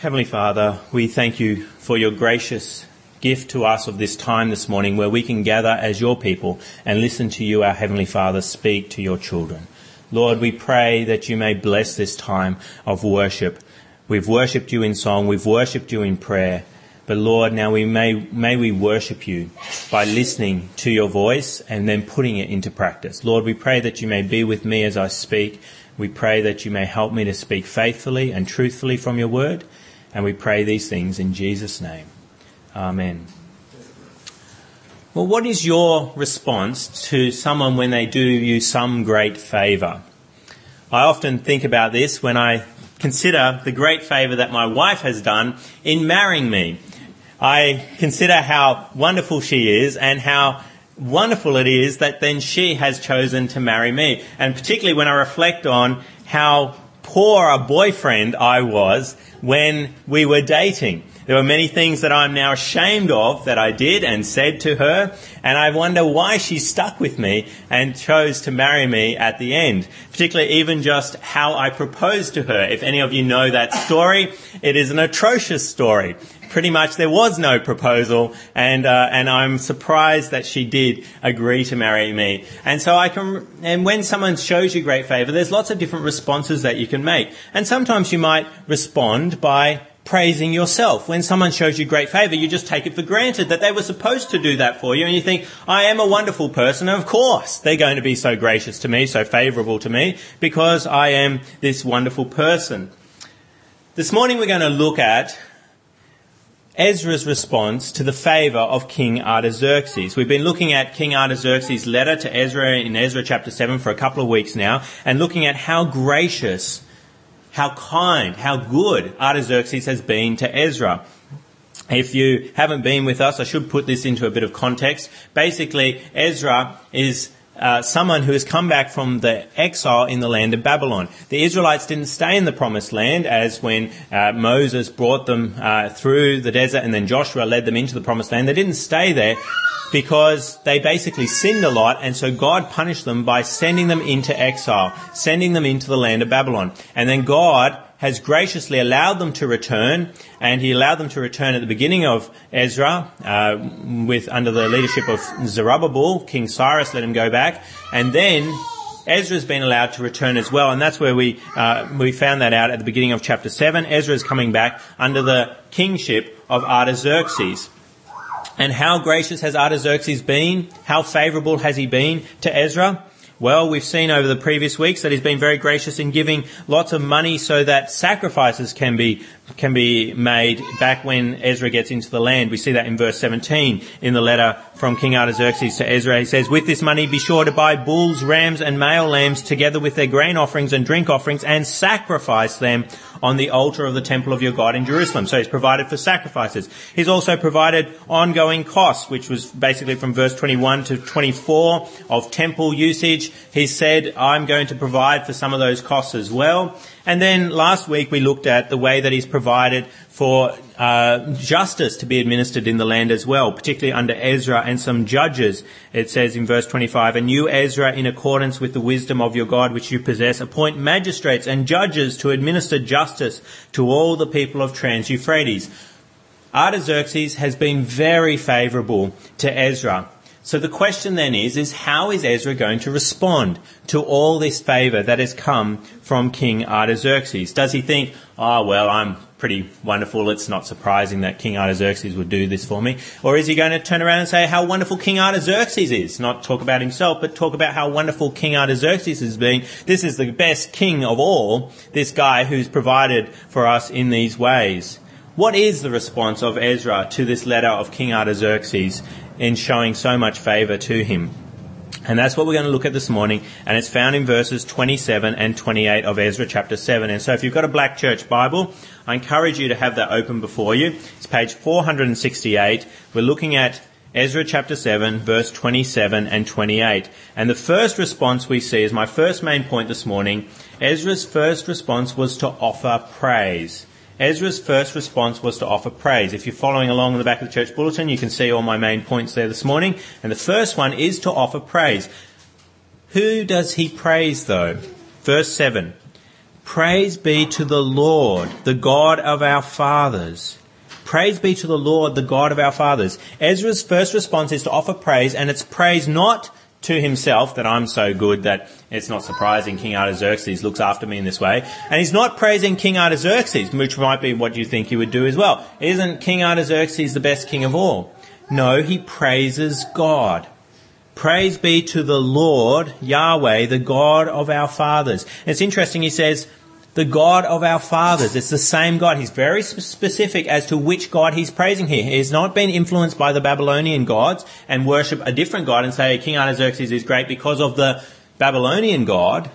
Heavenly Father, we thank you for your gracious gift to us of this time this morning where we can gather as your people and listen to you, our Heavenly Father, speak to your children. Lord, we pray that you may bless this time of worship. We've worshipped you in song, we've worshipped you in prayer, but Lord, now we may, may we worship you by listening to your voice and then putting it into practice. Lord, we pray that you may be with me as I speak. We pray that you may help me to speak faithfully and truthfully from your word. And we pray these things in Jesus' name. Amen. Well, what is your response to someone when they do you some great favour? I often think about this when I consider the great favour that my wife has done in marrying me. I consider how wonderful she is and how wonderful it is that then she has chosen to marry me. And particularly when I reflect on how poor a boyfriend I was when we were dating. There were many things that I'm now ashamed of that I did and said to her, and I wonder why she stuck with me and chose to marry me at the end. Particularly even just how I proposed to her. If any of you know that story, it is an atrocious story. Pretty much there was no proposal, and uh, and I'm surprised that she did agree to marry me. And so I can, and when someone shows you great favour, there's lots of different responses that you can make. And sometimes you might respond by praising yourself. When someone shows you great favor, you just take it for granted that they were supposed to do that for you and you think, I am a wonderful person. Of course, they're going to be so gracious to me, so favorable to me because I am this wonderful person. This morning we're going to look at Ezra's response to the favor of King Artaxerxes. We've been looking at King Artaxerxes' letter to Ezra in Ezra chapter 7 for a couple of weeks now and looking at how gracious how kind, how good Artaxerxes has been to Ezra. If you haven't been with us, I should put this into a bit of context. Basically, Ezra is uh, someone who has come back from the exile in the land of Babylon. The Israelites didn't stay in the promised land as when uh, Moses brought them uh, through the desert and then Joshua led them into the promised land. They didn't stay there because they basically sinned a lot and so God punished them by sending them into exile, sending them into the land of Babylon. And then God has graciously allowed them to return, and He allowed them to return at the beginning of Ezra, uh, with under the leadership of Zerubbabel. King Cyrus let him go back, and then Ezra's been allowed to return as well, and that's where we uh, we found that out at the beginning of chapter seven. Ezra's coming back under the kingship of Artaxerxes. And how gracious has Artaxerxes been? How favourable has he been to Ezra? Well, we've seen over the previous weeks that he's been very gracious in giving lots of money so that sacrifices can be can be made back when Ezra gets into the land. We see that in verse 17 in the letter from King Artaxerxes to Ezra. He says, With this money be sure to buy bulls, rams, and male lambs together with their grain offerings and drink offerings and sacrifice them on the altar of the temple of your God in Jerusalem. So he's provided for sacrifices. He's also provided ongoing costs, which was basically from verse 21 to 24 of temple usage. He said, I'm going to provide for some of those costs as well. And then last week we looked at the way that he's provided for uh, justice to be administered in the land as well, particularly under Ezra and some judges. It says in verse 25, And you, Ezra, in accordance with the wisdom of your God which you possess, appoint magistrates and judges to administer justice to all the people of Trans-Euphrates. Artaxerxes has been very favourable to Ezra. So the question then is, is how is Ezra going to respond to all this favour that has come from King Artaxerxes? Does he think, oh, well, I'm pretty wonderful, it's not surprising that King Artaxerxes would do this for me? Or is he going to turn around and say how wonderful King Artaxerxes is? Not talk about himself, but talk about how wonderful King Artaxerxes has been. This is the best king of all, this guy who's provided for us in these ways. What is the response of Ezra to this letter of King Artaxerxes in showing so much favour to him? And that's what we're going to look at this morning, and it's found in verses 27 and 28 of Ezra chapter 7. And so if you've got a black church Bible, I encourage you to have that open before you. It's page 468. We're looking at Ezra chapter 7, verse 27 and 28. And the first response we see is my first main point this morning. Ezra's first response was to offer praise. Ezra's first response was to offer praise. If you're following along in the back of the church bulletin, you can see all my main points there this morning. And the first one is to offer praise. Who does he praise though? Verse 7. Praise be to the Lord, the God of our fathers. Praise be to the Lord, the God of our fathers. Ezra's first response is to offer praise, and it's praise not to himself that I'm so good that it's not surprising King Artaxerxes looks after me in this way. And he's not praising King Artaxerxes, which might be what you think he would do as well. Isn't King Artaxerxes the best king of all? No, he praises God. Praise be to the Lord, Yahweh, the God of our fathers. It's interesting, he says, the God of our fathers. It's the same God. He's very specific as to which God he's praising here. He's not been influenced by the Babylonian gods and worship a different God and say King Artaxerxes is great because of the Babylonian God.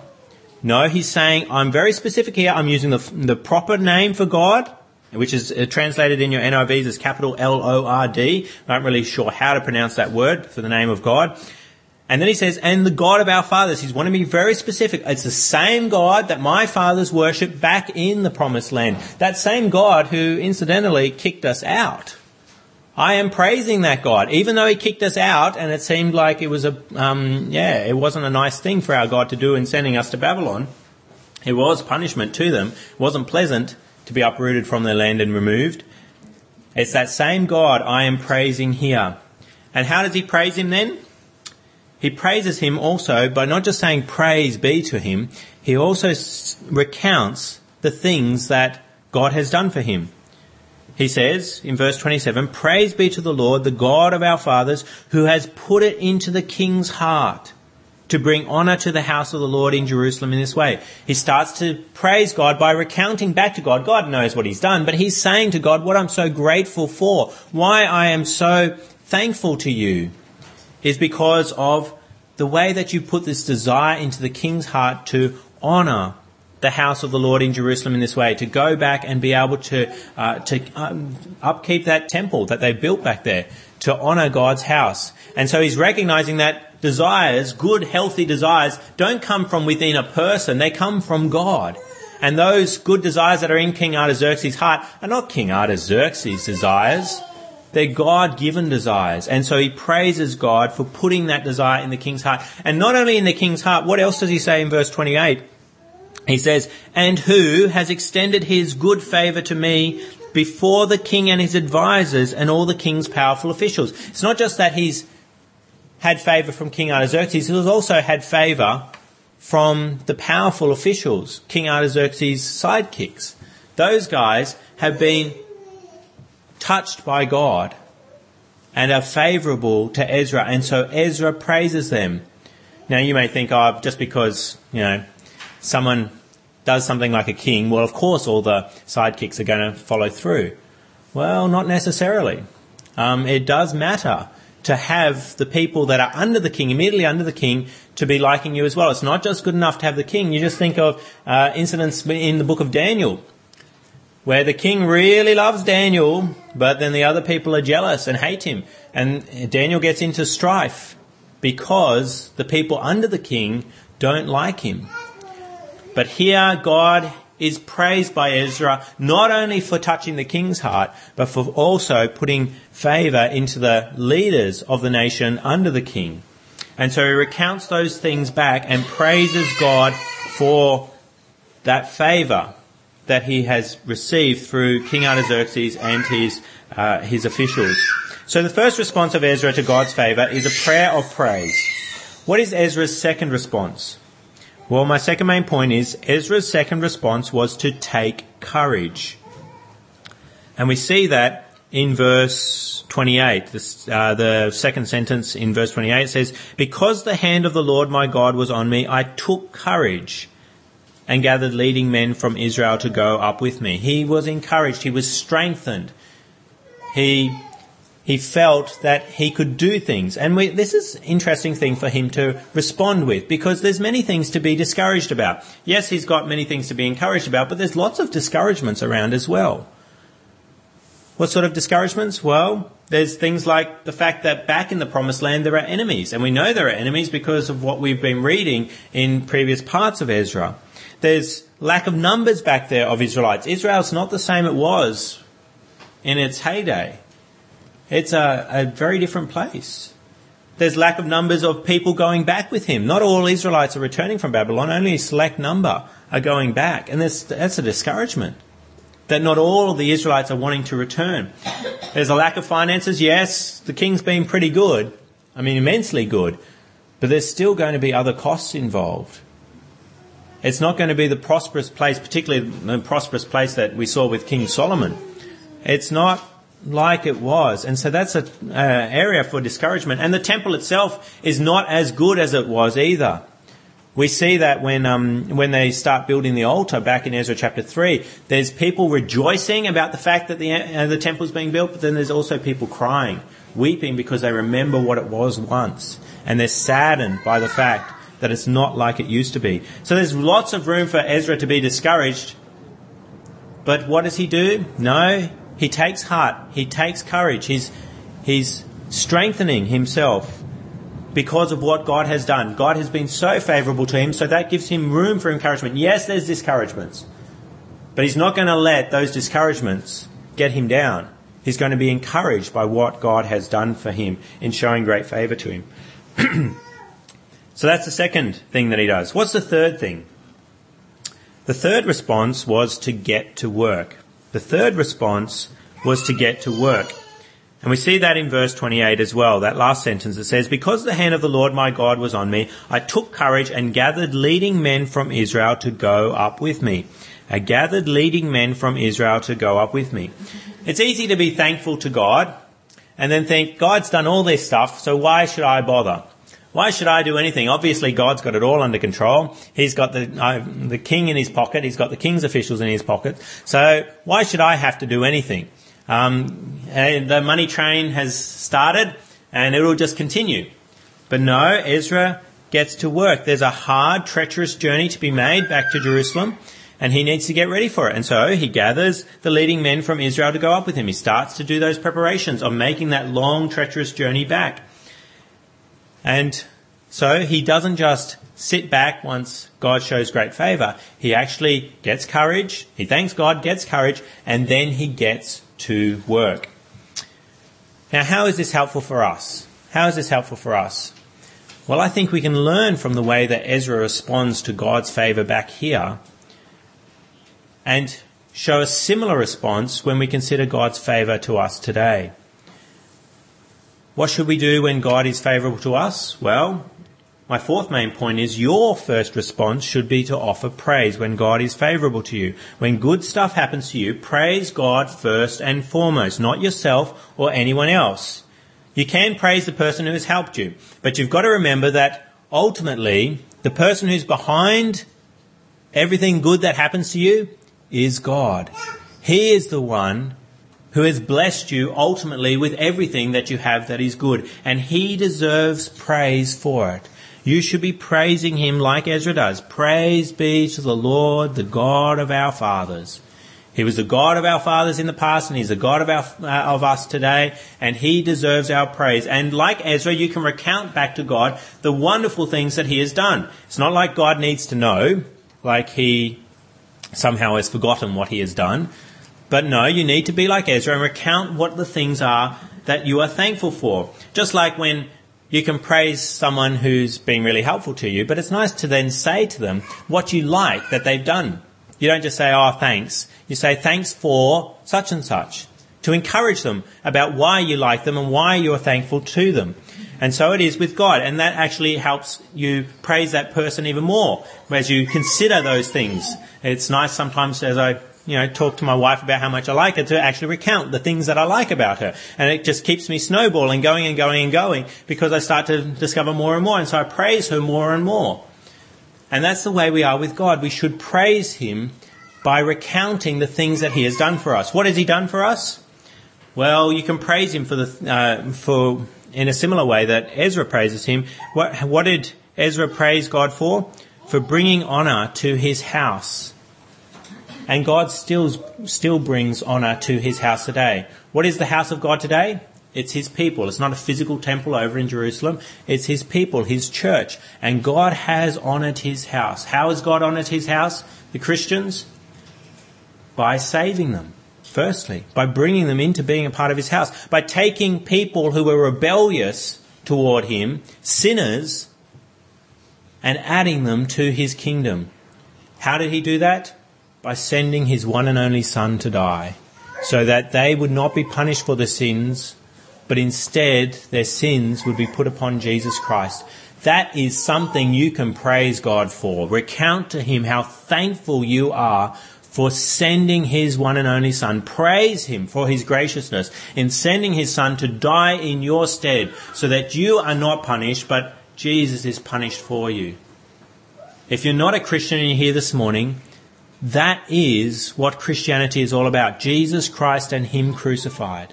No, he's saying, I'm very specific here. I'm using the, the proper name for God, which is uh, translated in your NIVs as capital L-O-R-D. I'm not really sure how to pronounce that word for the name of God. And then he says, and the God of our fathers. He's wanting to be very specific. It's the same God that my fathers worshipped back in the promised land. That same God who incidentally kicked us out. I am praising that God, even though he kicked us out and it seemed like it was a, um, yeah, it wasn't a nice thing for our God to do in sending us to Babylon. It was punishment to them. It wasn't pleasant to be uprooted from their land and removed. It's that same God I am praising here. And how does he praise him then? He praises him also by not just saying praise be to him, he also recounts the things that God has done for him. He says in verse 27, Praise be to the Lord, the God of our fathers, who has put it into the king's heart to bring honor to the house of the Lord in Jerusalem in this way. He starts to praise God by recounting back to God. God knows what he's done, but he's saying to God what I'm so grateful for, why I am so thankful to you is because of the way that you put this desire into the king's heart to honor the house of the Lord in Jerusalem in this way, to go back and be able to uh, to um, upkeep that temple that they built back there, to honor God's house. And so he's recognizing that desires, good, healthy desires, don't come from within a person; they come from God. And those good desires that are in King Artaxerxes' heart are not King Artaxerxes' desires. They're God given desires. And so he praises God for putting that desire in the king's heart. And not only in the king's heart, what else does he say in verse 28? He says, and who has extended his good favor to me before the king and his advisers and all the king's powerful officials. It's not just that he's had favor from King Artaxerxes, he's also had favor from the powerful officials, King Artaxerxes' sidekicks. Those guys have been touched by God and are favorable to Ezra. And so Ezra praises them. Now you may think, oh, just because, you know, someone does something like a king, well, of course all the sidekicks are going to follow through. Well, not necessarily. Um, it does matter to have the people that are under the king, immediately under the king, to be liking you as well. It's not just good enough to have the king. You just think of uh, incidents in the book of Daniel where the king really loves Daniel, but then the other people are jealous and hate him. And Daniel gets into strife because the people under the king don't like him. But here God is praised by Ezra not only for touching the king's heart, but for also putting favor into the leaders of the nation under the king. And so he recounts those things back and praises God for that favor that he has received through King Artaxerxes and his, uh, his officials. So the first response of Ezra to God's favour is a prayer of praise. What is Ezra's second response? Well, my second main point is Ezra's second response was to take courage. And we see that in verse 28. This, uh, the second sentence in verse 28 says, Because the hand of the Lord my God was on me, I took courage and gathered leading men from Israel to go up with me. He was encouraged. He was strengthened. He, he felt that he could do things. And we, this is an interesting thing for him to respond with because there's many things to be discouraged about. Yes, he's got many things to be encouraged about, but there's lots of discouragements around as well. What sort of discouragements? Well, there's things like the fact that back in the promised land there are enemies. And we know there are enemies because of what we've been reading in previous parts of Ezra there's lack of numbers back there of Israelites. Israel's not the same it was in its heyday. It's a, a very different place. there's lack of numbers of people going back with him. Not all Israelites are returning from Babylon, only a select number are going back. And that's a discouragement. That not all of the Israelites are wanting to return. There's a lack of finances, yes. The king's been pretty good. I mean, immensely good. But there's still going to be other costs involved. It's not going to be the prosperous place, particularly the prosperous place that we saw with King Solomon. It's not like it was. And so that's an uh, area for discouragement. And the temple itself is not as good as it was either. We see that when um, when they start building the altar back in Ezra chapter three, there's people rejoicing about the fact that the uh, the temple is being built, but then there's also people crying, weeping because they remember what it was once, and they're saddened by the fact that it's not like it used to be. So there's lots of room for Ezra to be discouraged. But what does he do? No, he takes heart. He takes courage. He's he's strengthening himself because of what God has done. God has been so favorable to him, so that gives him room for encouragement. Yes, there's discouragements, but he's not going to let those discouragements get him down. He's going to be encouraged by what God has done for him in showing great favor to him. so that's the second thing that he does. What's the third thing? The third response was to get to work. The third response was to get to work. And we see that in verse 28 as well, that last sentence that says, Because the hand of the Lord my God was on me, I took courage and gathered leading men from Israel to go up with me. I gathered leading men from Israel to go up with me. It's easy to be thankful to God and then think, God's done all this stuff, so why should I bother? Why should I do anything? Obviously, God's got it all under control. He's got the uh, the king in his pocket. He's got the king's officials in his pocket. So why should I have to do anything? Um, the money train has started and it'll just continue. But no, Ezra gets to work. There's a hard, treacherous journey to be made back to Jerusalem and he needs to get ready for it. And so he gathers the leading men from Israel to go up with him. He starts to do those preparations of making that long, treacherous journey back. And so he doesn't just sit back once God shows great favor. He actually gets courage. He thanks God, gets courage, and then he gets to work. Now, how is this helpful for us? How is this helpful for us? Well, I think we can learn from the way that Ezra responds to God's favor back here and show a similar response when we consider God's favor to us today. What should we do when God is favorable to us? Well, my fourth main point is your first response should be to offer praise when God is favorable to you. When good stuff happens to you, praise God first and foremost, not yourself or anyone else. You can praise the person who has helped you, but you've got to remember that ultimately the person who's behind everything good that happens to you is God. He is the one who has blessed you ultimately with everything that you have that is good, and He deserves praise for it. You should be praising him like Ezra does. Praise be to the Lord, the God of our fathers. He was the God of our fathers in the past and he's the God of our, uh, of us today and he deserves our praise. And like Ezra, you can recount back to God the wonderful things that he has done. It's not like God needs to know, like he somehow has forgotten what he has done. But no, you need to be like Ezra and recount what the things are that you are thankful for. Just like when you can praise someone who's been really helpful to you, but it's nice to then say to them what you like that they've done. You don't just say, oh, thanks. You say, thanks for such and such. To encourage them about why you like them and why you're thankful to them. And so it is with God. And that actually helps you praise that person even more as you consider those things. It's nice sometimes as I you know, talk to my wife about how much I like her to actually recount the things that I like about her. And it just keeps me snowballing, going and going and going because I start to discover more and more. And so I praise her more and more. And that's the way we are with God. We should praise Him by recounting the things that He has done for us. What has He done for us? Well, you can praise Him for the, uh, for, in a similar way that Ezra praises Him. What, what did Ezra praise God for? For bringing honor to His house and God still, still brings honour to his house today. What is the house of God today? It's his people. It's not a physical temple over in Jerusalem. It's his people, his church. And God has honoured his house. How has God honoured his house? The Christians? By saving them. Firstly, by bringing them into being a part of his house. By taking people who were rebellious toward him sinners and adding them to his kingdom. How did he do that? By sending his one and only Son to die, so that they would not be punished for their sins, but instead their sins would be put upon Jesus Christ. That is something you can praise God for. Recount to him how thankful you are for sending his one and only son. Praise him for his graciousness in sending his son to die in your stead so that you are not punished, but Jesus is punished for you. If you're not a Christian and you're here this morning, that is what Christianity is all about. Jesus Christ and him crucified.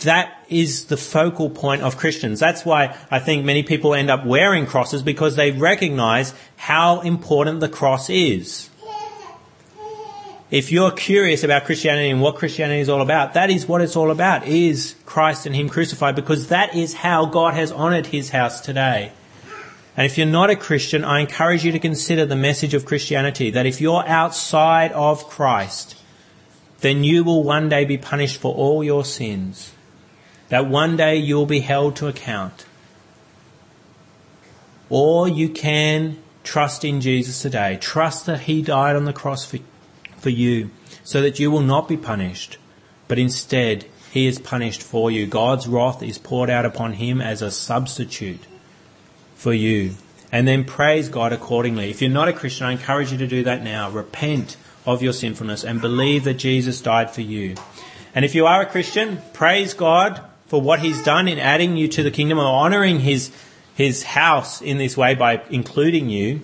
That is the focal point of Christians. That's why I think many people end up wearing crosses because they recognize how important the cross is if you're curious about Christianity and what Christianity is all about, that is what it's all about, is Christ and Him crucified, because that is how God has honored His house today. And if you're not a Christian, I encourage you to consider the message of Christianity, that if you're outside of Christ, then you will one day be punished for all your sins. That one day you'll be held to account. Or you can trust in Jesus today. Trust that He died on the cross for for you, so that you will not be punished, but instead he is punished for you. God's wrath is poured out upon him as a substitute for you. And then praise God accordingly. If you're not a Christian, I encourage you to do that now. Repent of your sinfulness and believe that Jesus died for you. And if you are a Christian, praise God for what he's done in adding you to the kingdom or honoring his, his house in this way by including you.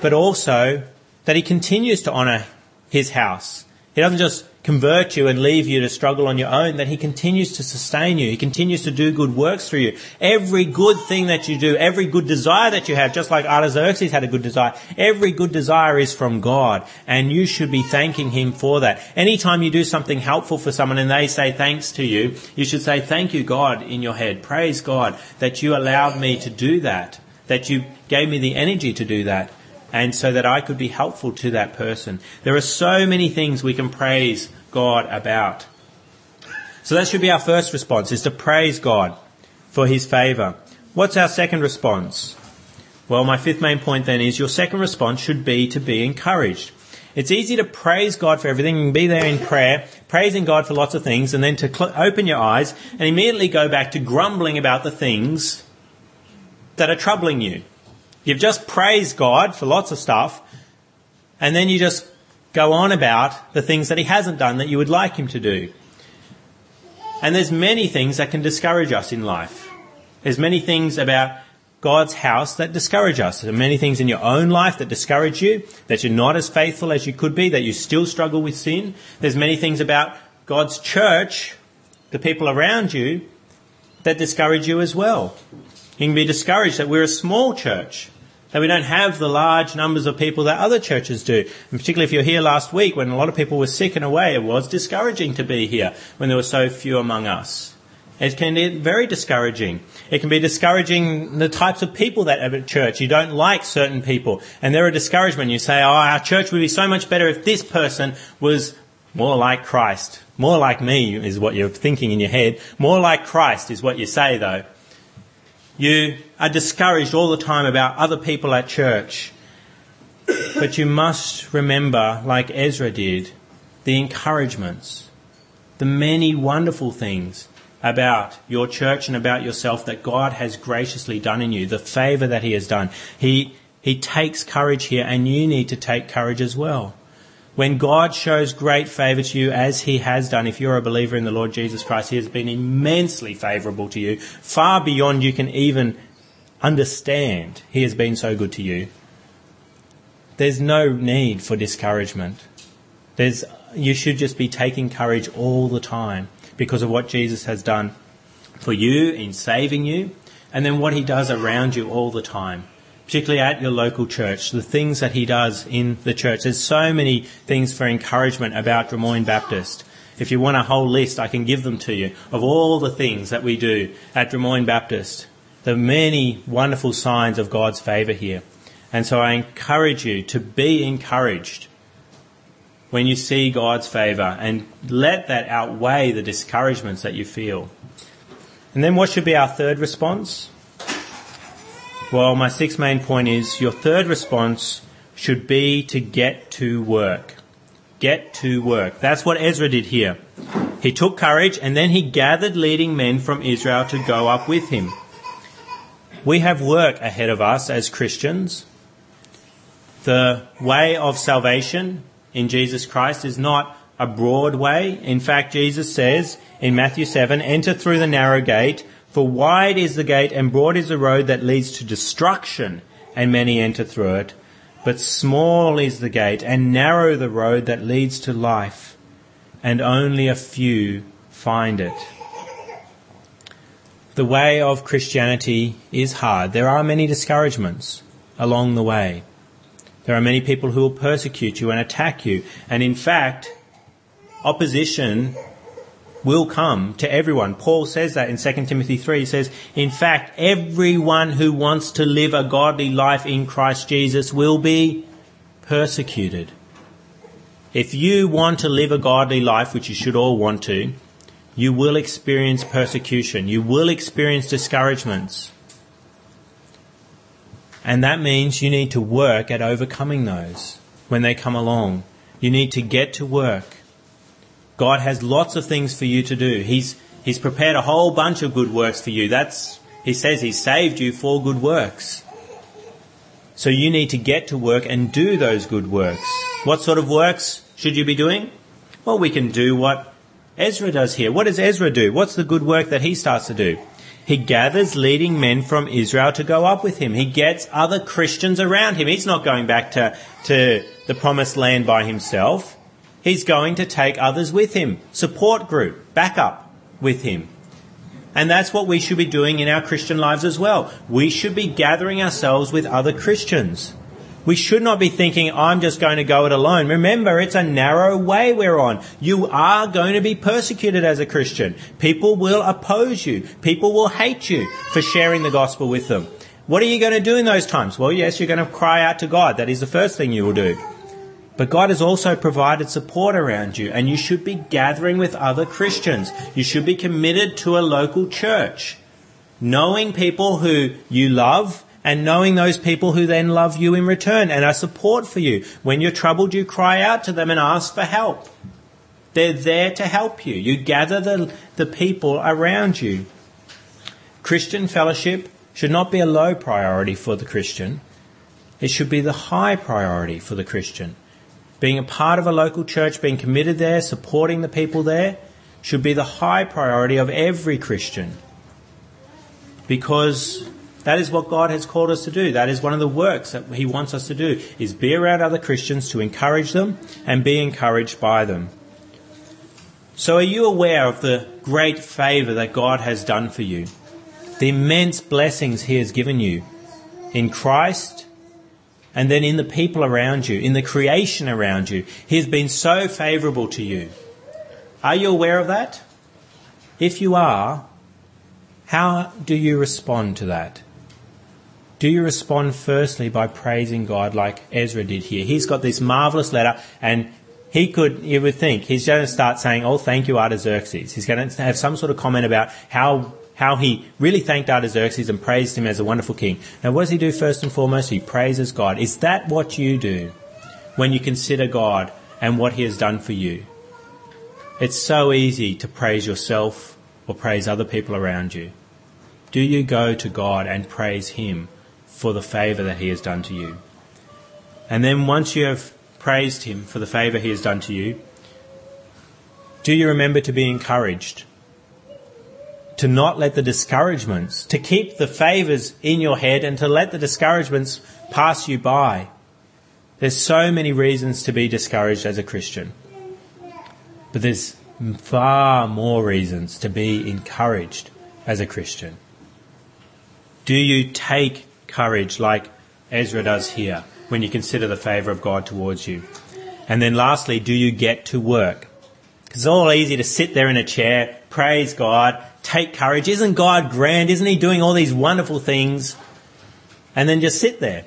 But also that he continues to honour his house. He doesn't just convert you and leave you to struggle on your own, that he continues to sustain you. He continues to do good works through you. Every good thing that you do, every good desire that you have, just like Artaxerxes had a good desire, every good desire is from God, and you should be thanking him for that. Anytime you do something helpful for someone and they say thanks to you, you should say thank you God in your head. Praise God that you allowed me to do that, that you gave me the energy to do that and so that I could be helpful to that person. There are so many things we can praise God about. So that should be our first response, is to praise God for His favour. What's our second response? Well, my fifth main point then is your second response should be to be encouraged. It's easy to praise God for everything and be there in prayer, praising God for lots of things, and then to cl- open your eyes and immediately go back to grumbling about the things that are troubling you. You've just praised God for lots of stuff, and then you just go on about the things that He hasn't done that you would like Him to do. And there's many things that can discourage us in life. There's many things about God's house that discourage us. There are many things in your own life that discourage you, that you're not as faithful as you could be, that you still struggle with sin. There's many things about God's church, the people around you, that discourage you as well. You can be discouraged that we're a small church, that we don't have the large numbers of people that other churches do. And particularly if you're here last week when a lot of people were sick and away, it was discouraging to be here when there were so few among us. It can be very discouraging. It can be discouraging the types of people that have at church. You don't like certain people, and they're a discouragement. You say, "Oh, our church would be so much better if this person was more like Christ." More like me is what you're thinking in your head. More like Christ is what you say, though. You are discouraged all the time about other people at church. But you must remember, like Ezra did, the encouragements, the many wonderful things about your church and about yourself that God has graciously done in you, the favour that He has done. He, he takes courage here, and you need to take courage as well. When God shows great favour to you, as He has done, if you're a believer in the Lord Jesus Christ, He has been immensely favourable to you, far beyond you can even understand. He has been so good to you. There's no need for discouragement. There's, you should just be taking courage all the time because of what Jesus has done for you in saving you, and then what He does around you all the time particularly at your local church, the things that he does in the church. There's so many things for encouragement about Drummoyne Baptist. If you want a whole list, I can give them to you of all the things that we do at Drummoyne Baptist. The many wonderful signs of God's favour here. And so I encourage you to be encouraged when you see God's favour and let that outweigh the discouragements that you feel. And then what should be our third response? Well, my sixth main point is your third response should be to get to work. Get to work. That's what Ezra did here. He took courage and then he gathered leading men from Israel to go up with him. We have work ahead of us as Christians. The way of salvation in Jesus Christ is not a broad way. In fact, Jesus says in Matthew 7, enter through the narrow gate, for wide is the gate and broad is the road that leads to destruction, and many enter through it. But small is the gate and narrow the road that leads to life, and only a few find it. The way of Christianity is hard. There are many discouragements along the way. There are many people who will persecute you and attack you. And in fact, opposition will come to everyone. Paul says that in 2 Timothy 3. He says, in fact, everyone who wants to live a godly life in Christ Jesus will be persecuted. If you want to live a godly life, which you should all want to, you will experience persecution. You will experience discouragements. And that means you need to work at overcoming those when they come along. You need to get to work. God has lots of things for you to do. He's, he's prepared a whole bunch of good works for you. That's, he says he saved you for good works. So you need to get to work and do those good works. What sort of works should you be doing? Well, we can do what Ezra does here. What does Ezra do? What's the good work that he starts to do? He gathers leading men from Israel to go up with him. He gets other Christians around him. He's not going back to, to the promised land by himself. He's going to take others with him. Support group, backup with him. And that's what we should be doing in our Christian lives as well. We should be gathering ourselves with other Christians. We should not be thinking, I'm just going to go it alone. Remember, it's a narrow way we're on. You are going to be persecuted as a Christian. People will oppose you. People will hate you for sharing the gospel with them. What are you going to do in those times? Well, yes, you're going to cry out to God. That is the first thing you will do. But God has also provided support around you, and you should be gathering with other Christians. You should be committed to a local church, knowing people who you love and knowing those people who then love you in return and are support for you. When you're troubled, you cry out to them and ask for help. They're there to help you. You gather the, the people around you. Christian fellowship should not be a low priority for the Christian. It should be the high priority for the Christian. Being a part of a local church, being committed there, supporting the people there, should be the high priority of every Christian. Because that is what God has called us to do. That is one of the works that He wants us to do, is be around other Christians to encourage them and be encouraged by them. So are you aware of the great favour that God has done for you? The immense blessings He has given you in Christ and then in the people around you, in the creation around you. He has been so favourable to you. Are you aware of that? If you are, how do you respond to that? Do you respond firstly by praising God like Ezra did here? He's got this marvelous letter and he could, you would think, he's going to start saying, oh, thank you, Artaxerxes. He's going to have some sort of comment about how, how he really thanked Artaxerxes and praised him as a wonderful king. Now, what does he do first and foremost? He praises God. Is that what you do when you consider God and what he has done for you? It's so easy to praise yourself or praise other people around you. Do you go to God and praise him for the favour that he has done to you. And then once you have praised him for the favour he has done to you, do you remember to be encouraged? To not let the discouragements, to keep the favours in your head and to let the discouragements pass you by. There's so many reasons to be discouraged as a Christian. But there's far more reasons to be encouraged as a Christian. Do you take courage like Ezra does here when you consider the favour of God towards you? And then lastly, do you get to work? Because it's all easy to sit there in a chair, praise God, take courage. Isn't God grand? Isn't He doing all these wonderful things? And then just sit there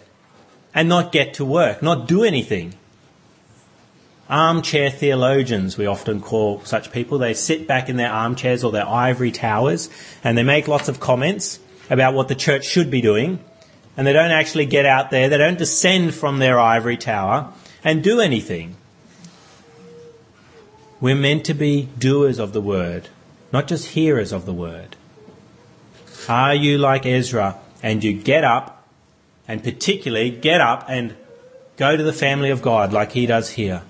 and not get to work, not do anything. armchair theologians, we often call such people. They sit back in their armchairs or their ivory towers and they make lots of comments about what the church should be doing. And they don't actually get out there, they don't descend from their ivory tower and do anything. We're meant to be doers of the word, not just hearers of the word. Are you like Ezra and you get up and particularly get up and go to the family of God like he does here?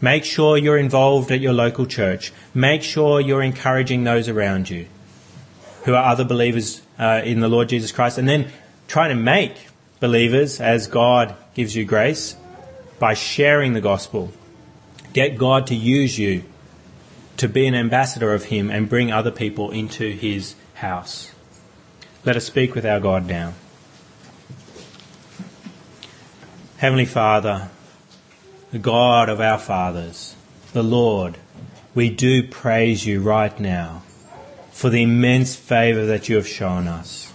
Make sure you're involved at your local church. Make sure you're encouraging those around you who are other believers uh, in the Lord Jesus Christ. And then try to make believers as God gives you grace by sharing the gospel. Get God to use you to be an ambassador of Him and bring other people into His house. Let us speak with our God now. Heavenly Father, the God of our fathers, the Lord, we do praise you right now for the immense favour that you have shown us.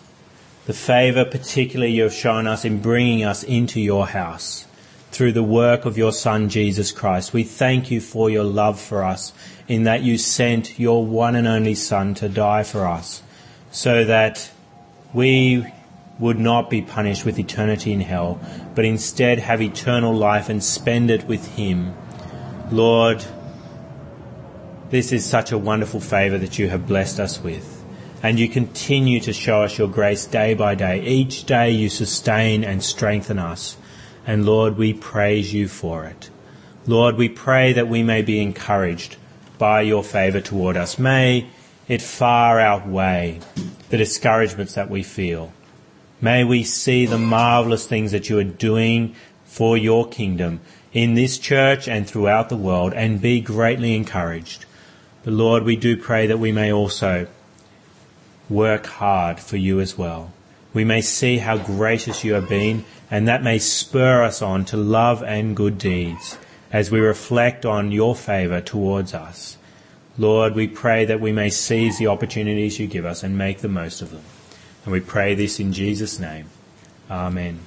The favour particularly you have shown us in bringing us into your house through the work of your Son Jesus Christ. We thank you for your love for us in that you sent your one and only Son to die for us so that we would not be punished with eternity in hell, but instead have eternal life and spend it with Him. Lord, this is such a wonderful favour that you have blessed us with. And you continue to show us your grace day by day. Each day you sustain and strengthen us. And Lord, we praise you for it. Lord, we pray that we may be encouraged by your favour toward us. May it far outweigh the discouragements that we feel. May we see the marvelous things that you are doing for your kingdom in this church and throughout the world and be greatly encouraged. But Lord, we do pray that we may also work hard for you as well. We may see how gracious you have been and that may spur us on to love and good deeds as we reflect on your favour towards us. Lord, we pray that we may seize the opportunities you give us and make the most of them. And we pray this in Jesus' name. Amen.